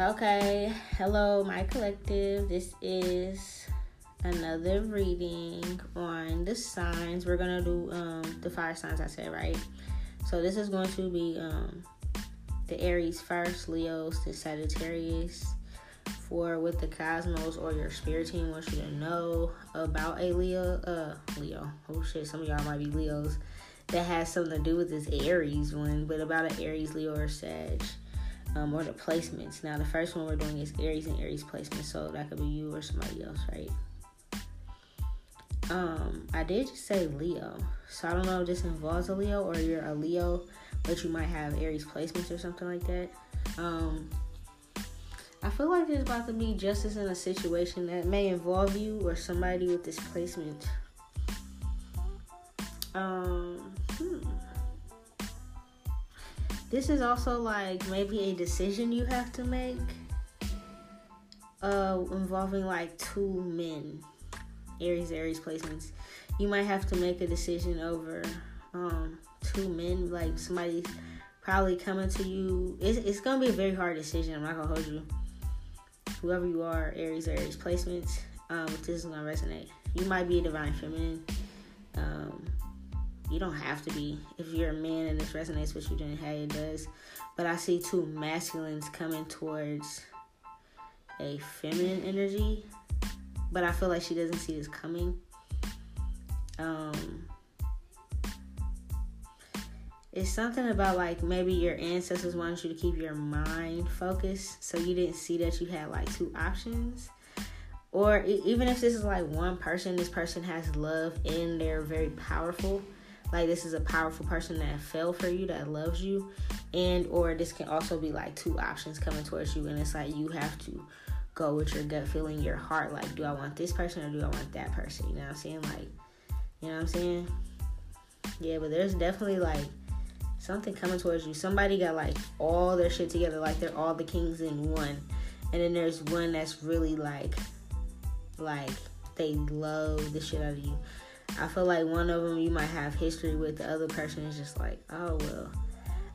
Okay, hello, my collective. This is another reading on the signs. We're gonna do um the five signs I said, right? So this is going to be um the Aries first, Leo's, the Sagittarius. For with the cosmos or your spirit team wants you to know about a Leo, uh, Leo. Oh shit, some of y'all might be Leos. That has something to do with this Aries one, but about an Aries, Leo, or Sag um, or the placements. Now, the first one we're doing is Aries and Aries placements, so that could be you or somebody else, right? Um, I did just say Leo, so I don't know if this involves a Leo or you're a Leo, but you might have Aries placements or something like that. Um, I feel like there's about to be justice in a situation that may involve you or somebody with this placement. Um, this is also like maybe a decision you have to make uh involving like two men aries aries placements. You might have to make a decision over um two men like somebody's probably coming to you. It's, it's gonna be a very hard decision i'm not gonna hold you. Whoever you are aries aries placements um this is gonna resonate. You might be a divine feminine um you don't have to be. If you're a man and this resonates with you, then hey, it does. But I see two masculines coming towards a feminine energy, but I feel like she doesn't see this coming. Um, it's something about like maybe your ancestors wanted you to keep your mind focused, so you didn't see that you had like two options. Or even if this is like one person, this person has love and they're very powerful like this is a powerful person that fell for you that loves you. And or this can also be like two options coming towards you. And it's like you have to go with your gut feeling your heart. Like do i want this person or do i want that person? You know what i'm saying? Like you know what i'm saying? Yeah but there's definitely like something coming towards you. Somebody got like all their shit together. Like they're all the kings in one. And then there's one that's really like like they love the shit out of you I feel like one of them you might have history with, the other person is just like, oh, well,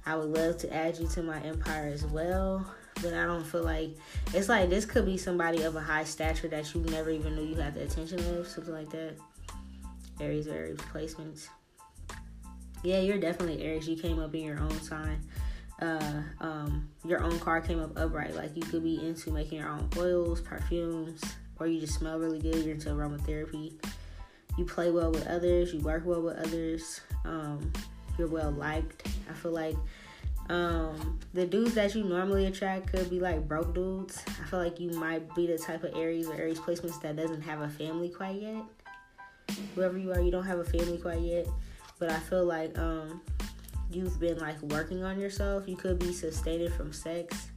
I would love to add you to my empire as well. But I don't feel like it's like this could be somebody of a high stature that you never even knew you had the attention of, something like that. Aries, Aries placements. Yeah, you're definitely Aries. You came up in your own sign. Uh, um, your own car came up upright. Like you could be into making your own oils, perfumes, or you just smell really good. You're into aromatherapy you play well with others, you work well with others, um, you're well liked. I feel like um, the dudes that you normally attract could be like broke dudes. I feel like you might be the type of Aries or Aries placements that doesn't have a family quite yet. Whoever you are, you don't have a family quite yet. But I feel like um, you've been like working on yourself. You could be sustained from sex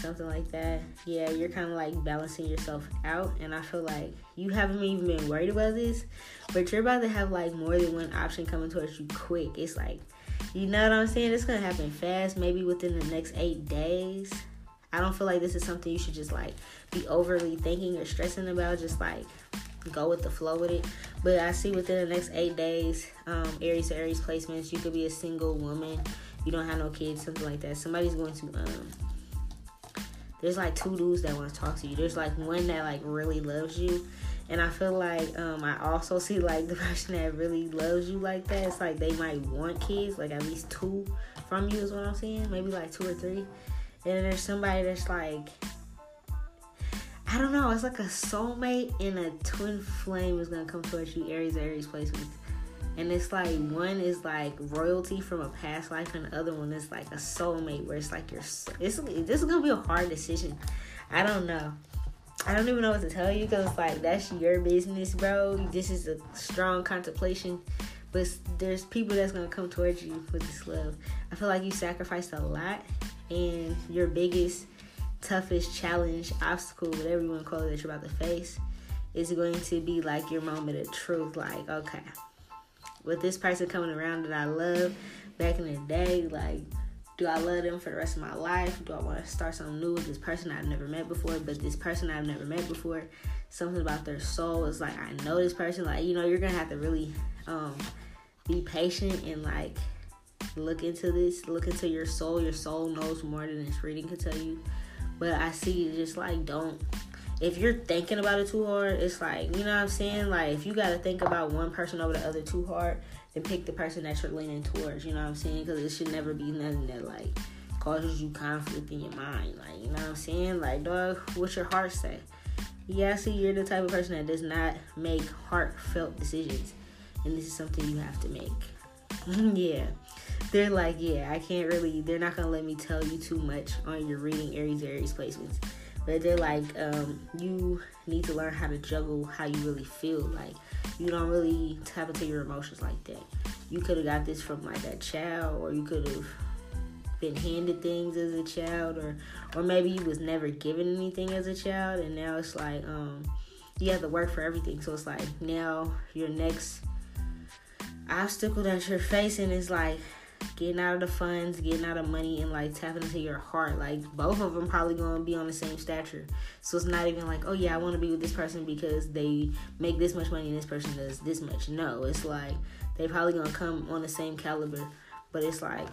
something like that. Yeah, you're kind of like balancing yourself out, and I feel like you haven't even been worried about this, but you're about to have like more than one option coming towards you quick. It's like, you know what I'm saying? It's gonna happen fast, maybe within the next eight days. I don't feel like this is something you should just like be overly thinking or stressing about. Just like go with the flow with it. But I see within the next eight days, um, Aries to Aries placements, you could be a single woman. You don't have no kids, something like that. Somebody's going to um, there's like two dudes that want to talk to you. There's like one that like really loves you. And I feel like um, I also see like the person that really loves you like that. It's like they might want kids, like at least two from you is what I'm saying. Maybe like two or three. And there's somebody that's like I don't know, it's like a soulmate and a twin flame is gonna come towards you, Aries Aries placements and it's like one is like royalty from a past life and the other one is like a soulmate where it's like your it's this is gonna be a hard decision. I don't know. I don't even know what to tell you because like that's your business bro. This is a strong contemplation. But there's people that's gonna come towards you with this love. I feel like you sacrificed a lot and your biggest toughest challenge obstacle whatever you want to call it that you're about to face is going to be like your moment of truth like okay with this person coming around that I love back in the day, like, do I love them for the rest of my life? Do I want to start something new with this person I've never met before? But this person I've never met before, something about their soul is like, I know this person. Like, you know, you're to have to really um, be patient and like look into this, look into your soul. Your soul knows more than this reading can tell you. But I see just like don't if you're thinking about it too hard, it's like, you know what I'm saying? Like, if you got to think about one person over the other too hard, then pick the person that you're leaning towards, you know what I'm saying? Because it should never be nothing that, like, causes you conflict in your mind. Like, you know what I'm saying? Like, dog, what's your heart say? Yeah, see you're the type of person that does not make heartfelt decisions. And this is something you have to make. yeah. They're like, yeah, I can't really, they're not going to let me tell you too much on your reading Aries Aries placements but they're like um, you need to learn how to juggle how you really feel. Like you don't really tap into your emotions like that. You could have got this from like that child or you could have been handed things as a child or or maybe you was never given anything as a child and now it's like um you have to work for everything. So it's like now your next obstacle that you're facing is like getting out of the funds, getting out of money, and like tapping into your heart. Like both of them probably gonna be on the same stature. So it's not even like, oh yeah, I want to be with this person because they make this much money and this person does this much. No, it's like they probably gonna come on the same caliber, but it's like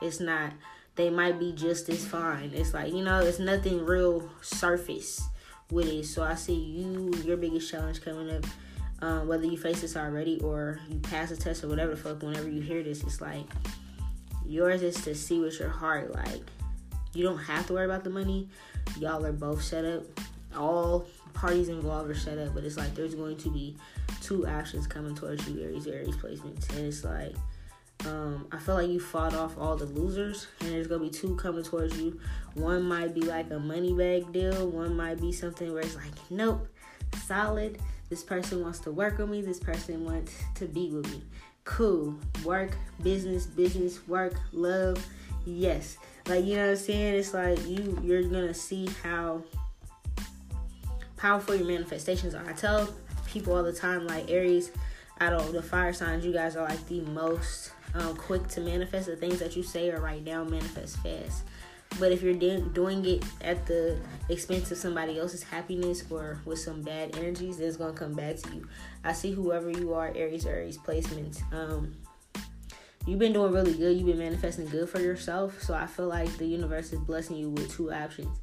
it's not. They might be just as fine. It's like you know, it's nothing real surface with it. So I see you, your biggest challenge coming up um, whether you face this already or you pass a test or whatever the fuck, whenever you hear this, it's like yours is to see with your heart. Like, you don't have to worry about the money. Y'all are both set up. All parties involved are set up, but it's like there's going to be two options coming towards you, Aries, Aries placements. And it's like, um, I feel like you fought off all the losers, and there's gonna be two coming towards you. One might be like a money bag deal, one might be something where it's like, nope, solid this person wants to work with me. This person wants to be with me. Cool. Work, business, business, work, love. Yes. Like you know what I'm saying? It's like you you're gonna see how powerful your manifestations are. I tell people all the time, like Aries, out of the fire signs, you guys are like the most um, quick to manifest. The things that you say or write down manifest fast. But if you're doing it at the expense of somebody else's happiness or with some bad energies, then it's gonna come back to you. I see whoever you are, Aries Aries placements. Um, you've been doing really good. You've been manifesting good for yourself. So I feel like the universe is blessing you with two options.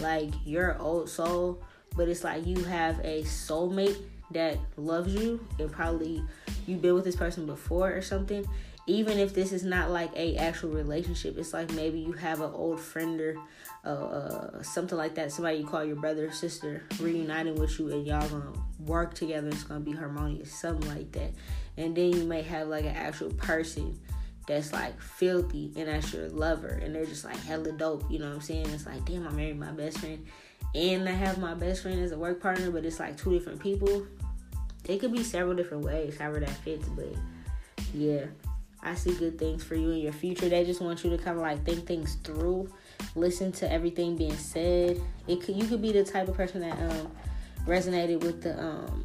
Like you're an old soul, but it's like you have a soulmate that loves you and probably you've been with this person before or something even if this is not like a actual relationship it's like maybe you have an old friend or uh, uh, something like that somebody you call your brother or sister reuniting with you and y'all gonna work together it's gonna be harmonious something like that. And then you may have like an actual person that's like filthy and that's your lover and they're just like hella dope you know what i'm saying? It's like damn i married my best friend and i have my best friend as a work partner but it's like two different people. It could be several different ways however that fits but yeah I see good things for you in your future. They just want you to kind of like think things through, listen to everything being said. It could you could be the type of person that um resonated with the um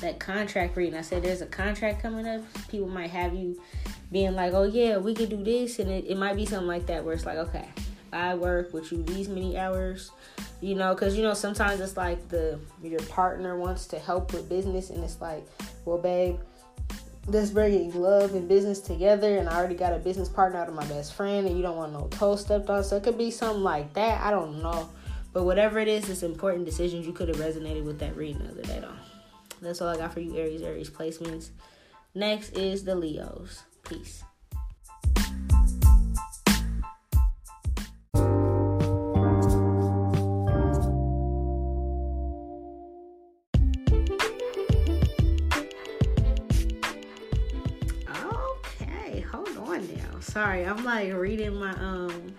that contract reading. I said there's a contract coming up. People might have you being like, oh yeah, we could do this, and it, it might be something like that where it's like, okay, I work with you these many hours, you know, because you know sometimes it's like the your partner wants to help with business, and it's like, well, babe that's bringing love and business together and I already got a business partner out of my best friend and you don't want no toe stepped on. So it could be something like that. I don't know. But whatever it is, it's important decisions. You could have resonated with that reading the other day though. That's all I got for you, Aries, Aries placements. Next is the Leos. Peace. Sorry. I'm like reading my um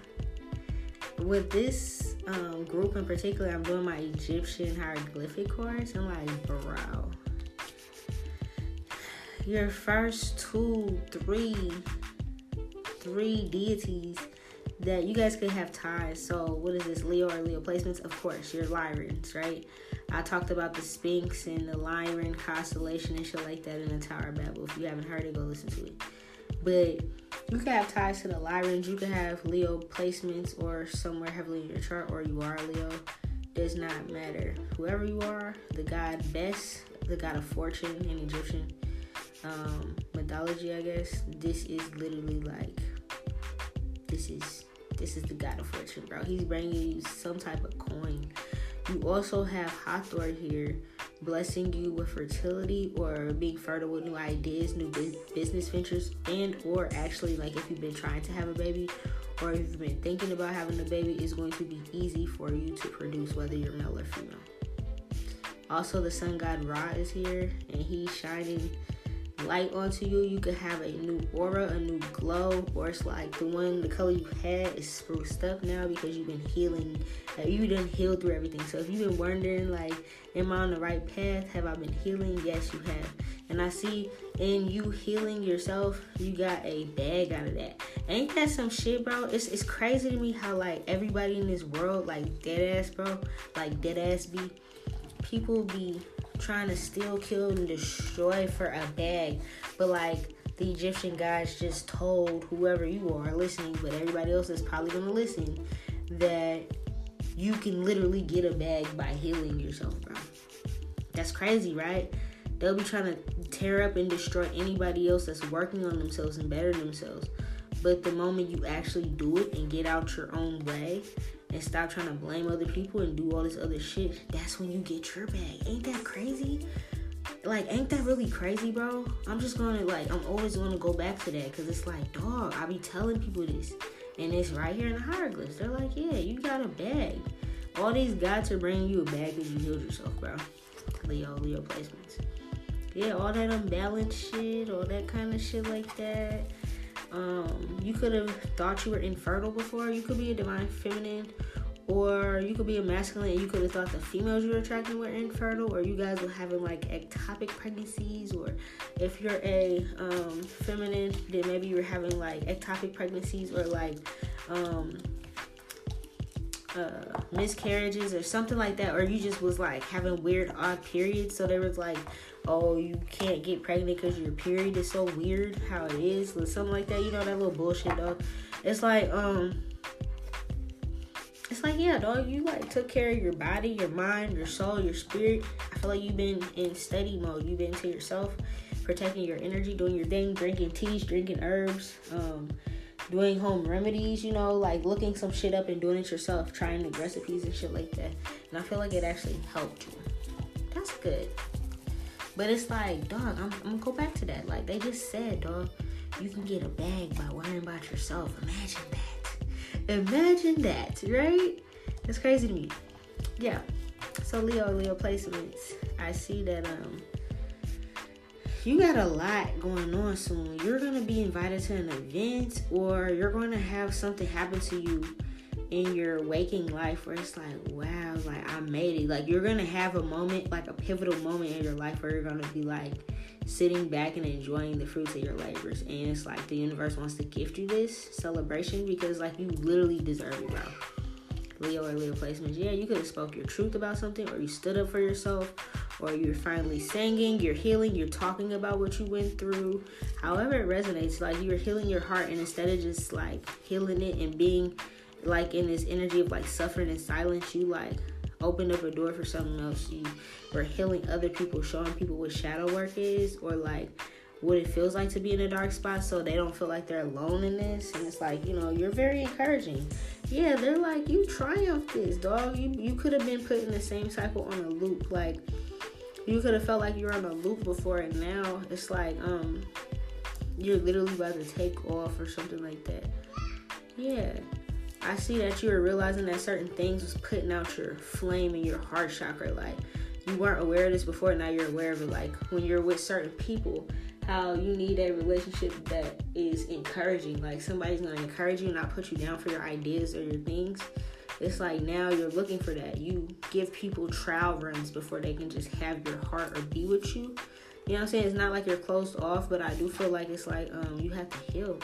with this um group in particular. I'm doing my Egyptian hieroglyphic course. I'm like, bro, your first two, three, three deities that you guys could have ties. So what is this, Leo or Leo placements? Of course, your Lyrans, right? I talked about the Sphinx and the Lyran constellation and shit like that in the Tower of Babel. If you haven't heard it, go listen to it. But you can have ties to the Lyrans. You can have Leo placements or somewhere heavily in your chart, or you are Leo. Does not matter. Whoever you are, the god Bes, the god of fortune in Egyptian um, mythology, I guess. This is literally like, this is this is the God of Fortune, bro. He's bringing you some type of coin. You also have Hathor here blessing you with fertility or being fertile with new ideas, new business ventures, and or actually like if you've been trying to have a baby or if you've been thinking about having a baby, it's going to be easy for you to produce whether you're male or female. Also, the sun god Ra is here and he's shining light onto you. You could have a new aura, a new glow, or it's like the one, the color you had is spruced up now because you've been healing. Like you done healed through everything. So if you've been wondering, like, am I on the right path? Have I been healing? Yes, you have. And I see in you healing yourself, you got a bag out of that. Ain't that some shit, bro? It's it's crazy to me how like everybody in this world, like dead ass, bro, like dead ass be people be trying to steal, kill, and destroy for a bag. But like the Egyptian gods just told whoever you are listening, but everybody else is probably gonna listen, that you can literally get a bag by healing yourself, bro. That's crazy, right? They'll be trying to tear up and destroy anybody else that's working on themselves and better themselves. But the moment you actually do it and get out your own way, and stop trying to blame other people and do all this other shit, that's when you get your bag. Ain't that crazy? Like, ain't that really crazy, bro? I'm just gonna, like, I'm always gonna go back to that because it's like, dog, I be telling people this. And it's right here in the hieroglyphs. They're like, yeah, you got a bag. All these gods are bringing you a bag because you healed yourself, bro. Leo, Leo placements. Yeah, all that unbalanced shit, all that kind of shit like that. Um, you could have thought you were infertile before. You could be a divine feminine, or you could be a masculine and you could have thought the females you were attracting were infertile, or you guys were having like ectopic pregnancies, or if you're a um, feminine, then maybe you were having like ectopic pregnancies or like um, uh, miscarriages or something like that, or you just was like having weird odd periods. So there was like oh, you can't get pregnant because your period is so weird how it is, or something like that. You know that little bullshit, dog. It's like, um, it's like, yeah, dog, you like took care of your body, your mind, your soul, your spirit. I feel like you've been in study mode. You've been to yourself, protecting your energy, doing your thing, drinking teas, drinking herbs, um, doing home remedies, you know, like looking some shit up and doing it yourself, trying the recipes and shit like that. And I feel like it actually helped you. That's good. But it's like, dog, I'm, I'm gonna go back to that. Like they just said, dog, you can get a bag by worrying about yourself. Imagine that. Imagine that, right? It's crazy to me. Yeah. So Leo, Leo placements. I see that um you got a lot going on soon. You're gonna be invited to an event or you're gonna have something happen to you in your waking life where it's like, wow, like I made it. Like you're gonna have a moment, like a pivotal moment in your life where you're gonna be like sitting back and enjoying the fruits of your labors. And it's like the universe wants to gift you this celebration because like you literally deserve it, bro. Leo or Leo placements. Yeah, you could have spoke your truth about something, or you stood up for yourself, or you're finally singing, you're healing, you're talking about what you went through. However it resonates, like you're healing your heart, and instead of just like healing it and being like in this energy of like suffering in silence, you like opened up a door for something else. You were healing other people, showing people what shadow work is, or like what it feels like to be in a dark spot so they don't feel like they're alone in this. And it's like, you know, you're very encouraging. Yeah, they're like, you triumphed this, dog. You you could have been put in the same cycle on a loop. Like you could have felt like you were on a loop before and now it's like um you're literally about to take off or something like that. Yeah. I see that you are realizing that certain things was putting out your flame in your heart chakra. Like you weren't aware of this before, now you're aware of it. Like when you're with certain people, how you need a relationship that is encouraging. Like somebody's gonna encourage you, not put you down for your ideas or your things. It's like now you're looking for that. You give people trial runs before they can just have your heart or be with you. You know what I'm saying? It's not like you're closed off, but I do feel like it's like um you have to heal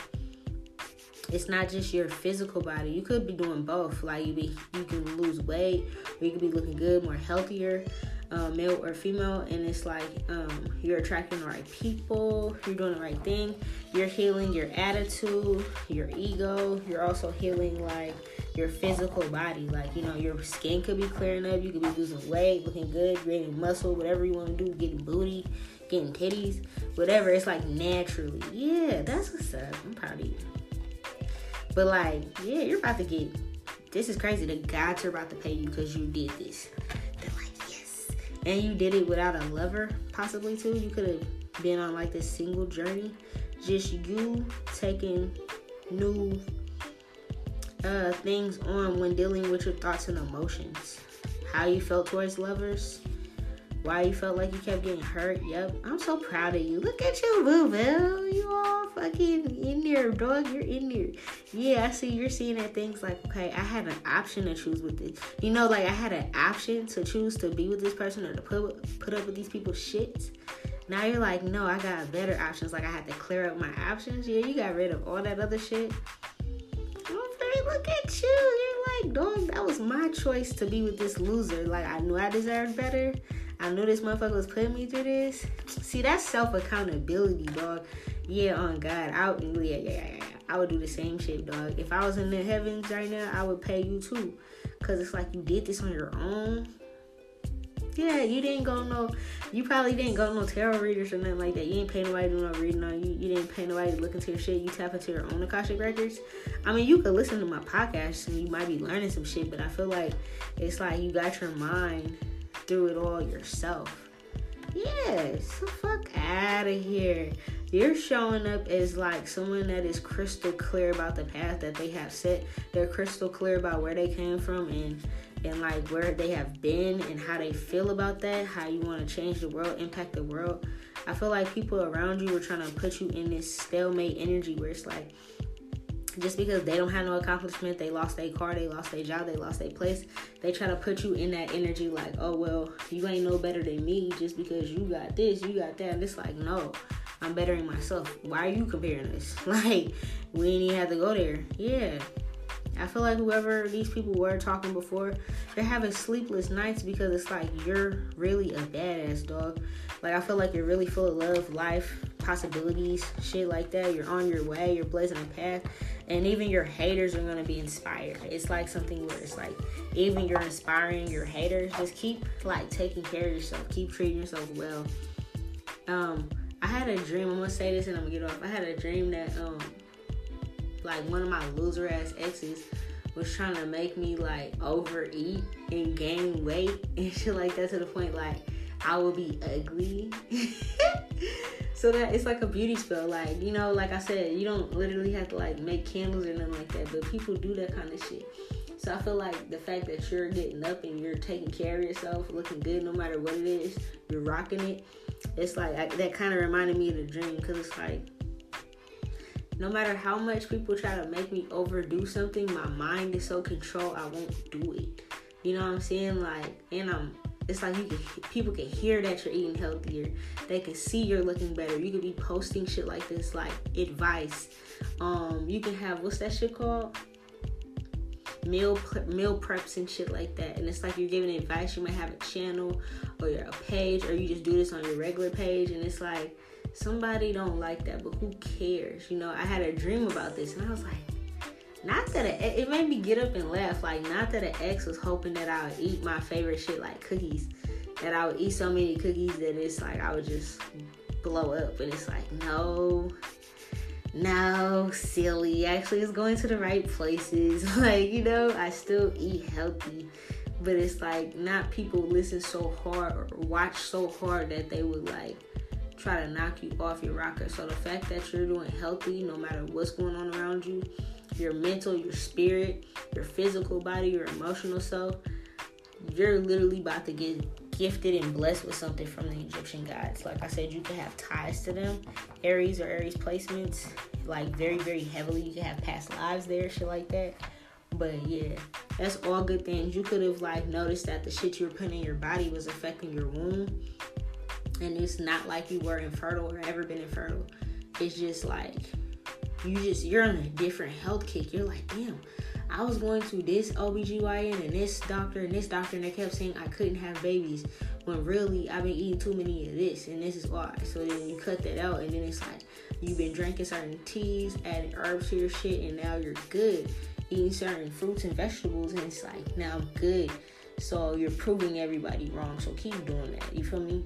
it's not just your physical body. You could be doing both. Like you be you can lose weight, or you could be looking good, more healthier, uh, male or female. And it's like um, you're attracting the right people. You're doing the right thing. You're healing your attitude, your ego. You're also healing like your physical body. Like you know, your skin could be clearing up. You could be losing weight, looking good, gaining muscle, whatever you want to do, getting booty, getting titties, whatever. It's like naturally. Yeah, that's what's up. I'm proud of you. But like, yeah, you're about to get. This is crazy. The gods are about to pay you because you did this. They're like, yes, and you did it without a lover, possibly too. You could have been on like this single journey, just you taking new uh, things on when dealing with your thoughts and emotions. How you felt towards lovers, why you felt like you kept getting hurt. Yep, I'm so proud of you. Look at you, boo boo. You all fucking in there, dog. You're in there. Yeah, I see you're seeing that things like, okay, I had an option to choose with this. You know, like I had an option to choose to be with this person or to put put up with these people's shit. Now you're like, no, I got better options. Like I had to clear up my options. Yeah, you got rid of all that other shit. Okay, look at you. You're like, dog, that was my choice to be with this loser. Like I knew I deserved better. I knew this motherfucker was putting me through this. See, that's self accountability, dog. Yeah, on God, I would, yeah, yeah, yeah, yeah. I would do the same shit, dog. If I was in the heavens right now, I would pay you too, cause it's like you did this on your own. Yeah, you didn't go no, you probably didn't go no tarot readers or nothing like that. You ain't pay nobody to do no reading on you. You didn't pay nobody to look into your shit. You tap into your own Akashic records. I mean, you could listen to my podcast and you might be learning some shit, but I feel like it's like you got your mind through it all yourself. Yeah, so fuck out of here. You're showing up as like someone that is crystal clear about the path that they have set. They're crystal clear about where they came from and and like where they have been and how they feel about that, how you want to change the world, impact the world. I feel like people around you are trying to put you in this stalemate energy where it's like just because they don't have no accomplishment, they lost their car, they lost their job, they lost their place, they try to put you in that energy like, oh well, you ain't no better than me just because you got this, you got that. And it's like, no, I'm bettering myself. Why are you comparing us? Like, we ain't even have to go there. Yeah. I feel like whoever these people were talking before, they're having sleepless nights because it's like you're really a badass dog. Like I feel like you're really full of love, life, possibilities, shit like that. You're on your way, you're blazing a path, and even your haters are gonna be inspired. It's like something where it's like even you're inspiring your haters. Just keep like taking care of yourself, keep treating yourself well. Um, I had a dream. I'm gonna say this and I'm gonna get off. I had a dream that um, like one of my loser ass exes was trying to make me like overeat and gain weight and shit like that to the point like I will be ugly. so that it's like a beauty spell. Like, you know, like I said, you don't literally have to like make candles or nothing like that, but people do that kind of shit. So I feel like the fact that you're getting up and you're taking care of yourself, looking good no matter what it is, you're rocking it. It's like I, that kind of reminded me of the dream because it's like no matter how much people try to make me overdo something, my mind is so controlled I won't do it. You know what I'm saying? Like, and I'm it's like you can people can hear that you're eating healthier. They can see you're looking better. You could be posting shit like this, like advice. Um, you can have what's that shit called? Meal meal preps and shit like that. And it's like you're giving advice. You might have a channel or a page, or you just do this on your regular page, and it's like somebody don't like that, but who cares? You know, I had a dream about this, and I was like not that a, it made me get up and laugh. Like not that an ex was hoping that I would eat my favorite shit like cookies. That I would eat so many cookies that it's like I would just blow up. And it's like no, no, silly. Actually, it's going to the right places. like you know, I still eat healthy. But it's like not people listen so hard or watch so hard that they would like try to knock you off your rocker. So the fact that you're doing healthy, no matter what's going on around you, your mental, your spirit, your physical body, your emotional self, you're literally about to get gifted and blessed with something from the Egyptian gods. Like I said, you can have ties to them, Aries or Aries placements, like very, very heavily. You can have past lives there, shit like that. But yeah, that's all good things. You could have like noticed that the shit you were putting in your body was affecting your womb. And it's not like you were infertile or ever been infertile. It's just like you just you're on a different health kick. You're like, damn, I was going to this OBGYN and this doctor and this doctor and they kept saying I couldn't have babies when really I've been eating too many of this and this is why. So then you cut that out and then it's like you've been drinking certain teas, adding herbs to your shit and now you're good. Eating certain fruits and vegetables and it's like now good. So you're proving everybody wrong. So keep doing that. You feel me?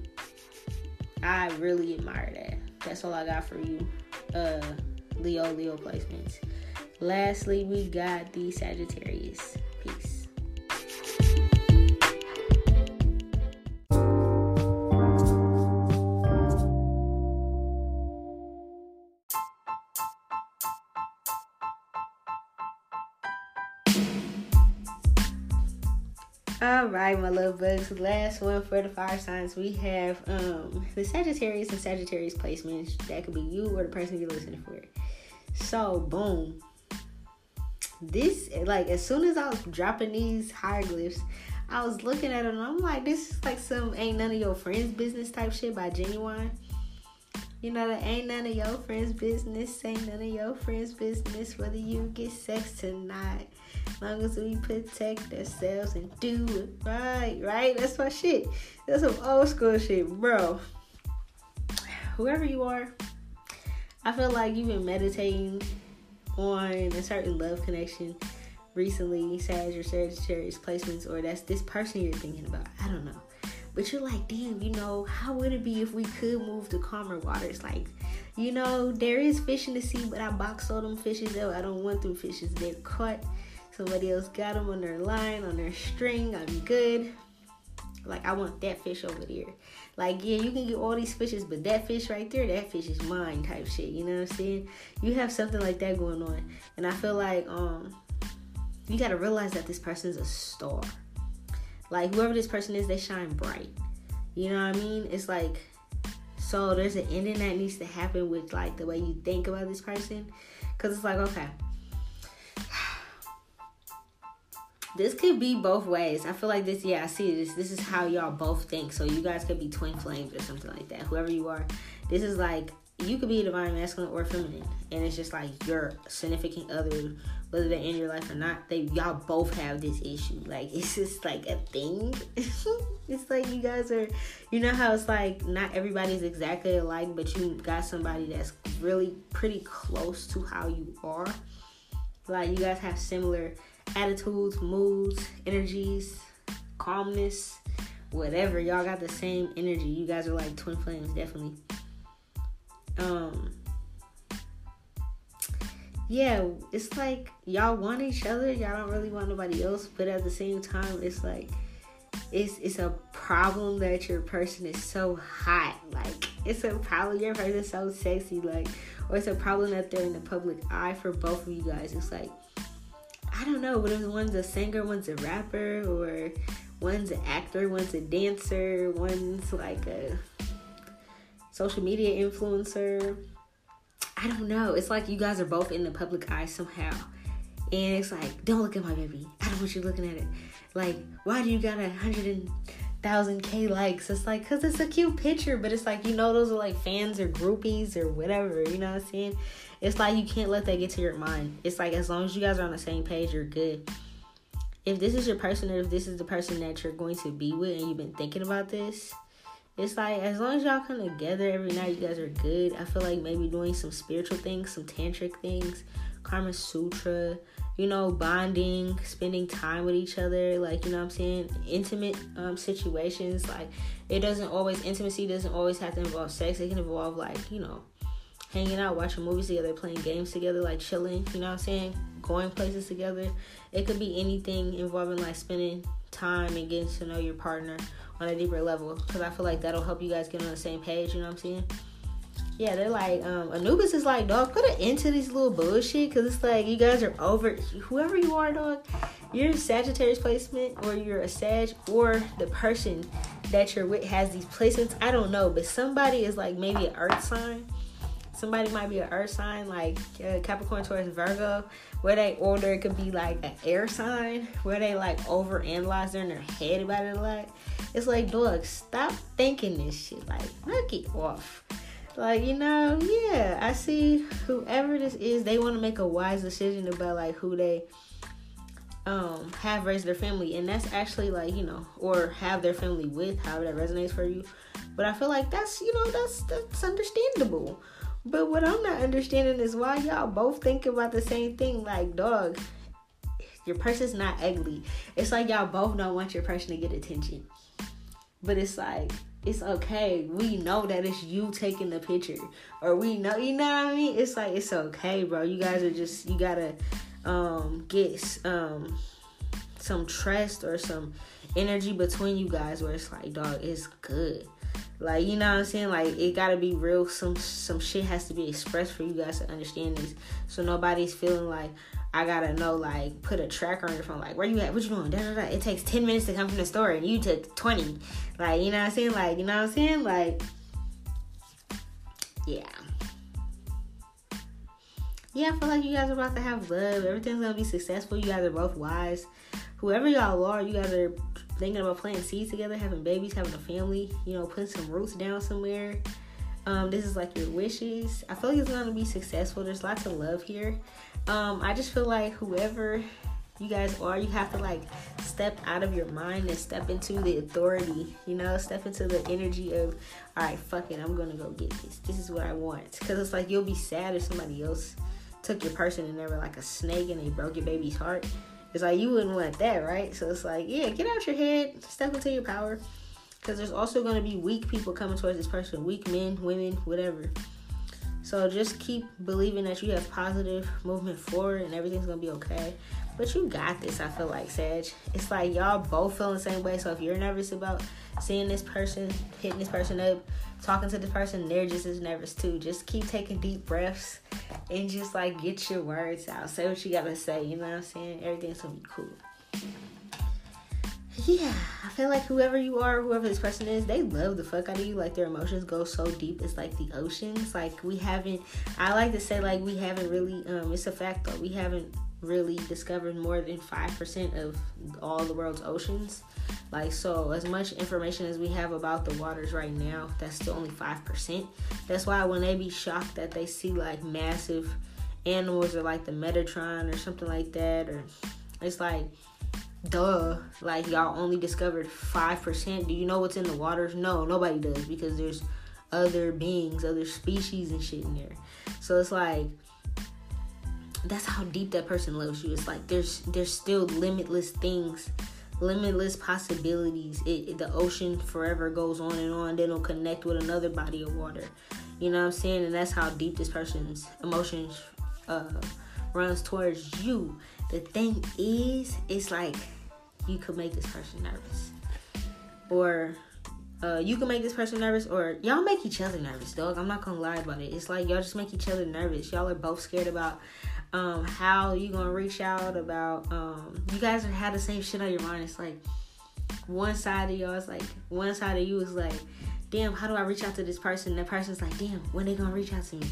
I really admire that. That's all I got for you. Uh Leo Leo placements. Lastly, we got the Sagittarius. Right, my little bugs. Last one for the fire signs. We have um the Sagittarius and Sagittarius placements. That could be you or the person you're listening for. So boom. This like as soon as I was dropping these hieroglyphs, I was looking at them I'm like, this is like some ain't none of your friends' business type shit by Ginuwine. You know that ain't none of your friends' business, ain't none of your friends' business whether you get sex tonight long as we protect ourselves and do it right, right? That's my shit. That's some old school shit, bro. Whoever you are, I feel like you've been meditating on a certain love connection recently, Sag or Sagittarius placements, or that's this person you're thinking about. I don't know. But you're like, damn, you know, how would it be if we could move to calmer waters? Like, you know, there is fish in the sea, but I box all them fishes out. I don't want them fishes. They're caught Somebody else got them on their line, on their string. I'm good. Like, I want that fish over there. Like, yeah, you can get all these fishes, but that fish right there, that fish is mine type shit. You know what I'm saying? You have something like that going on. And I feel like, um, you gotta realize that this person's a star. Like, whoever this person is, they shine bright. You know what I mean? It's like, so there's an ending that needs to happen with, like, the way you think about this person. Because it's like, okay, this could be both ways. I feel like this, yeah, I see this. This is how y'all both think. So you guys could be twin flames or something like that. Whoever you are, this is like you could be a divine masculine or feminine, and it's just like your significant other, whether they're in your life or not. They y'all both have this issue. Like it's just like a thing. it's like you guys are, you know how it's like not everybody's exactly alike, but you got somebody that's really pretty close to how you are. Like you guys have similar attitudes, moods, energies, calmness, whatever. Y'all got the same energy. You guys are like twin flames, definitely. Um yeah, it's like y'all want each other, y'all don't really want nobody else, but at the same time it's like it's it's a problem that your person is so hot. Like it's a problem your person is so sexy, like or it's a problem that they're in the public eye for both of you guys. It's like I don't know, whether one's a singer, one's a rapper, or one's an actor, one's a dancer, one's like a social media influencer. I don't know. It's like you guys are both in the public eye somehow. And it's like, don't look at my baby. I don't want you looking at it. Like, why do you got a hundred and thousand K likes? It's like, cause it's a cute picture, but it's like, you know, those are like fans or groupies or whatever, you know what I'm saying? It's like you can't let that get to your mind. It's like as long as you guys are on the same page, you're good. If this is your person or if this is the person that you're going to be with and you've been thinking about this, it's like as long as y'all come together every night, you guys are good. I feel like maybe doing some spiritual things, some tantric things, Karma Sutra, you know, bonding, spending time with each other, like you know what I'm saying, intimate um, situations. Like it doesn't always intimacy doesn't always have to involve sex. It can involve like you know hanging out, watching movies together, playing games together, like chilling, you know what I'm saying? Going places together. It could be anything involving like spending time and getting to know your partner on a deeper level. Because I feel like that'll help you guys get on the same page, you know what I'm saying? Yeah, they're like, um, Anubis is like, dog, put an end to this little bullshit. Because it's like, you guys are over, whoever you are, dog, you're Sagittarius placement, or you're a Sag, or the person that you're with has these placements. I don't know, but somebody is like maybe an earth sign Somebody might be an earth sign like uh, Capricorn, Taurus, Virgo, where they order it could be like an air sign, where they like over analyze in their head about it a lot. It's like, dog, stop thinking this shit. Like, knock it off. Like, you know, yeah, I see whoever this is, they want to make a wise decision about like who they um have raised their family and that's actually like you know or have their family with however that resonates for you but i feel like that's you know that's that's understandable but what I'm not understanding is why y'all both think about the same thing. Like, dog, your person's not ugly. It's like y'all both don't want your person to get attention. But it's like it's okay. We know that it's you taking the picture, or we know, you know what I mean. It's like it's okay, bro. You guys are just you gotta um, get um, some trust or some energy between you guys where it's like, dog, it's good. Like you know what I'm saying? Like it gotta be real. Some some shit has to be expressed for you guys to understand this. So nobody's feeling like I gotta know like put a tracker on your phone. Like where you at? What you doing? Da, da, da. It takes ten minutes to come from the store and you took twenty. Like you know what I'm saying? Like you know what I'm saying? Like yeah. Yeah, I feel like you guys are about to have love. Everything's gonna be successful. You guys are both wise. Whoever y'all are, you guys are thinking about planting seeds together, having babies, having a family, you know, putting some roots down somewhere. Um, this is like your wishes. I feel like it's gonna be successful. There's lots of love here. Um, I just feel like whoever you guys are, you have to like step out of your mind and step into the authority, you know, step into the energy of, all right, fuck it, I'm gonna go get this. This is what I want. Cause it's like you'll be sad if somebody else took your person and they were like a snake and they broke your baby's heart. It's like you wouldn't want that, right? So it's like, yeah, get out your head, step into your power. Because there's also to be weak people coming towards this person weak men, women, whatever. So just keep believing that you have positive movement forward and everything's to be okay. But you got this, I feel like, Sag. It's like y'all both feel the same way. So if you're nervous about seeing this person, hitting this person up, talking to this person, they're just as nervous too. Just keep taking deep breaths and just like get your words out. Say what you gotta say, you know what I'm saying? Everything's gonna be cool. Yeah, I feel like whoever you are, whoever this person is, they love the fuck out of you. Like their emotions go so deep, it's like the oceans. Like we haven't, I like to say, like we haven't really, um, it's a fact though, we haven't really discovered more than 5% of all the world's oceans. Like, so as much information as we have about the waters right now, that's still only 5%. That's why when they be shocked that they see like massive animals or like the Metatron or something like that, or it's like, duh, like y'all only discovered 5%. Do you know what's in the waters? No, nobody does because there's other beings, other species and shit in there. So it's like, that's how deep that person loves you. It's like there's there's still limitless things, limitless possibilities. It, it, the ocean forever goes on and on. Then it'll connect with another body of water. You know what I'm saying? And that's how deep this person's emotions uh, runs towards you. The thing is, it's like you could make this person nervous, or uh, you can make this person nervous, or y'all make each other nervous, dog. I'm not gonna lie about it. It's like y'all just make each other nervous. Y'all are both scared about um, how you gonna reach out about um, you guys have the same shit on your mind. It's like one side of y'all is like one side of you is like, damn, how do I reach out to this person? And that person's like, damn, when they gonna reach out to me?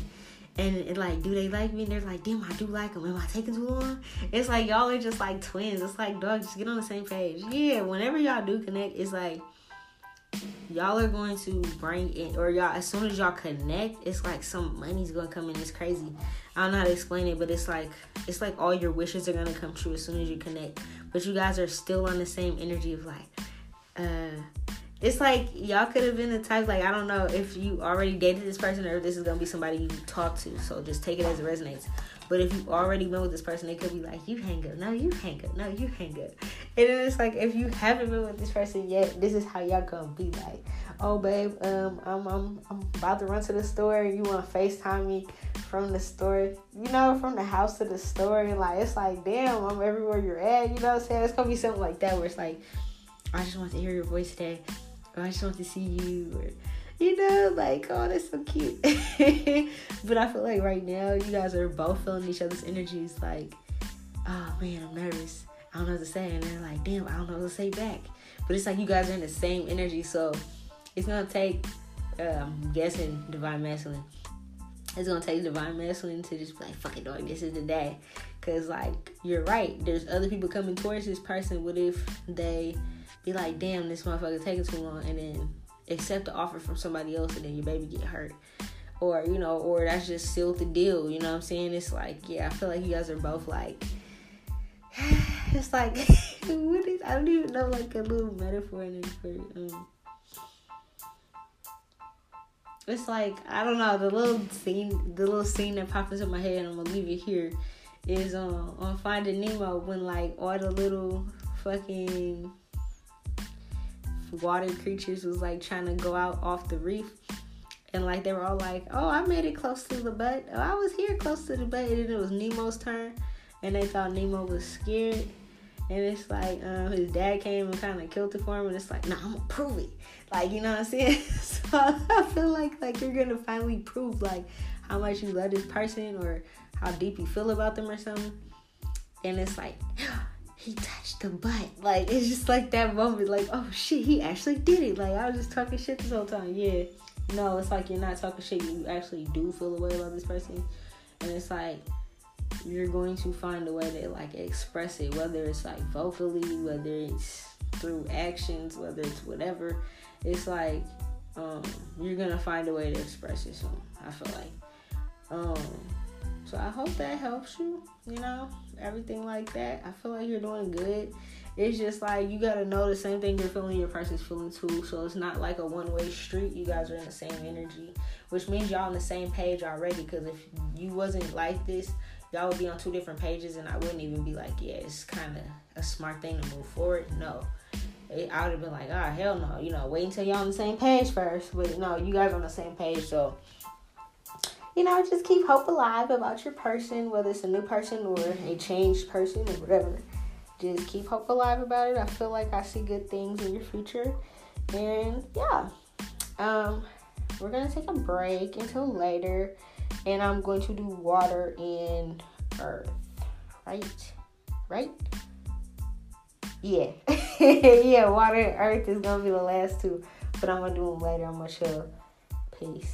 And it, like, do they like me? And they're like, damn, I do like them. Am I taking too long? It's like y'all are just like twins. It's like, dog, just get on the same page. Yeah, whenever y'all do connect, it's like y'all are going to bring in or y'all as soon as y'all connect it's like some money's gonna come in it's crazy i don't know how to explain it but it's like it's like all your wishes are gonna come true as soon as you connect but you guys are still on the same energy of like uh it's like y'all could have been the type like I don't know if you already dated this person or if this is gonna be somebody you talk to. So just take it as it resonates. But if you've already been with this person, it could be like you hang up, no, you hang up, no, you hang up. And then it's like if you haven't been with this person yet, this is how y'all gonna be like. Oh babe, um, I'm I'm I'm about to run to the store. You want to Facetime me from the store? You know, from the house to the store, and like it's like, damn, I'm everywhere you're at. You know what I'm saying? It's gonna be something like that where it's like, I just want to hear your voice today. Or I just want to see you. Or you know, like, oh, that's so cute. but I feel like right now, you guys are both feeling each other's energies. Like, oh man, I'm nervous. I don't know what to say. And they're like, damn, I don't know what to say back. But it's like you guys are in the same energy. So it's to take, uh, I'm guessing, divine masculine. It's to take divine masculine to just be like, fuck it, dog, this is the day. Because, like, you're right. There's other people coming towards this person. What if they be like, damn, this motherfucker taking too long? And then accept the offer from somebody else and then your baby get hurt or you know or that's just sealed the deal you know what i'm saying it's like yeah i feel like you guys are both like it's like what is i don't even know like a little metaphor in it for um it's like i don't know the little scene the little scene that pops into my head and i'm gonna leave it here is um, on finding nemo when like all the little fucking water creatures was like trying to go out off the reef. And like they were all like, "Oh, I made it close to the butt. Oh, I was here close to the butt." And then it was Nemo's turn, and they thought Nemo was scared. And it's like um, his dad came and kind of killed it for him, and it's like, "No, nah, I'm gonna prove it." Like you know what I'm saying? so I feel like like you're gonna finally prove like how much you love this person or how deep you feel about them or something. And it's like, he touched the butt. Like it's just like that moment, like, oh shit, he actually did it. Like I was just talking shit this whole time. Yeah. No, it's like you're not talking shit, you actually do feel a way about this person. And it's like you're going to find a way to like express it, whether it's like vocally, whether it's through actions, whether it's whatever. It's like um, you're gonna find a way to express. So I feel like um, so I hope that helps you, you know, everything like that. I feel like you're doing good. It's just like you gotta know the same thing you're feeling, your person's feeling too. So it's not like a one way street. You guys are in the same energy, which means y'all on the same page already. Because if you wasn't like this, y'all would be on two different pages, and I wouldn't even be like, yeah, it's kind of a smart thing to move forward. No, I would have been like, ah, oh, hell no. You know, wait until y'all on the same page first. But no, you guys on the same page, so you know, just keep hope alive about your person, whether it's a new person or a changed person or whatever. Just keep hope alive about it. I feel like I see good things in your future. And yeah. Um, we're gonna take a break until later. And I'm going to do water and earth. Right? Right? Yeah. yeah, water and earth is gonna be the last two. But I'm gonna do them later. I'm gonna show. Peace.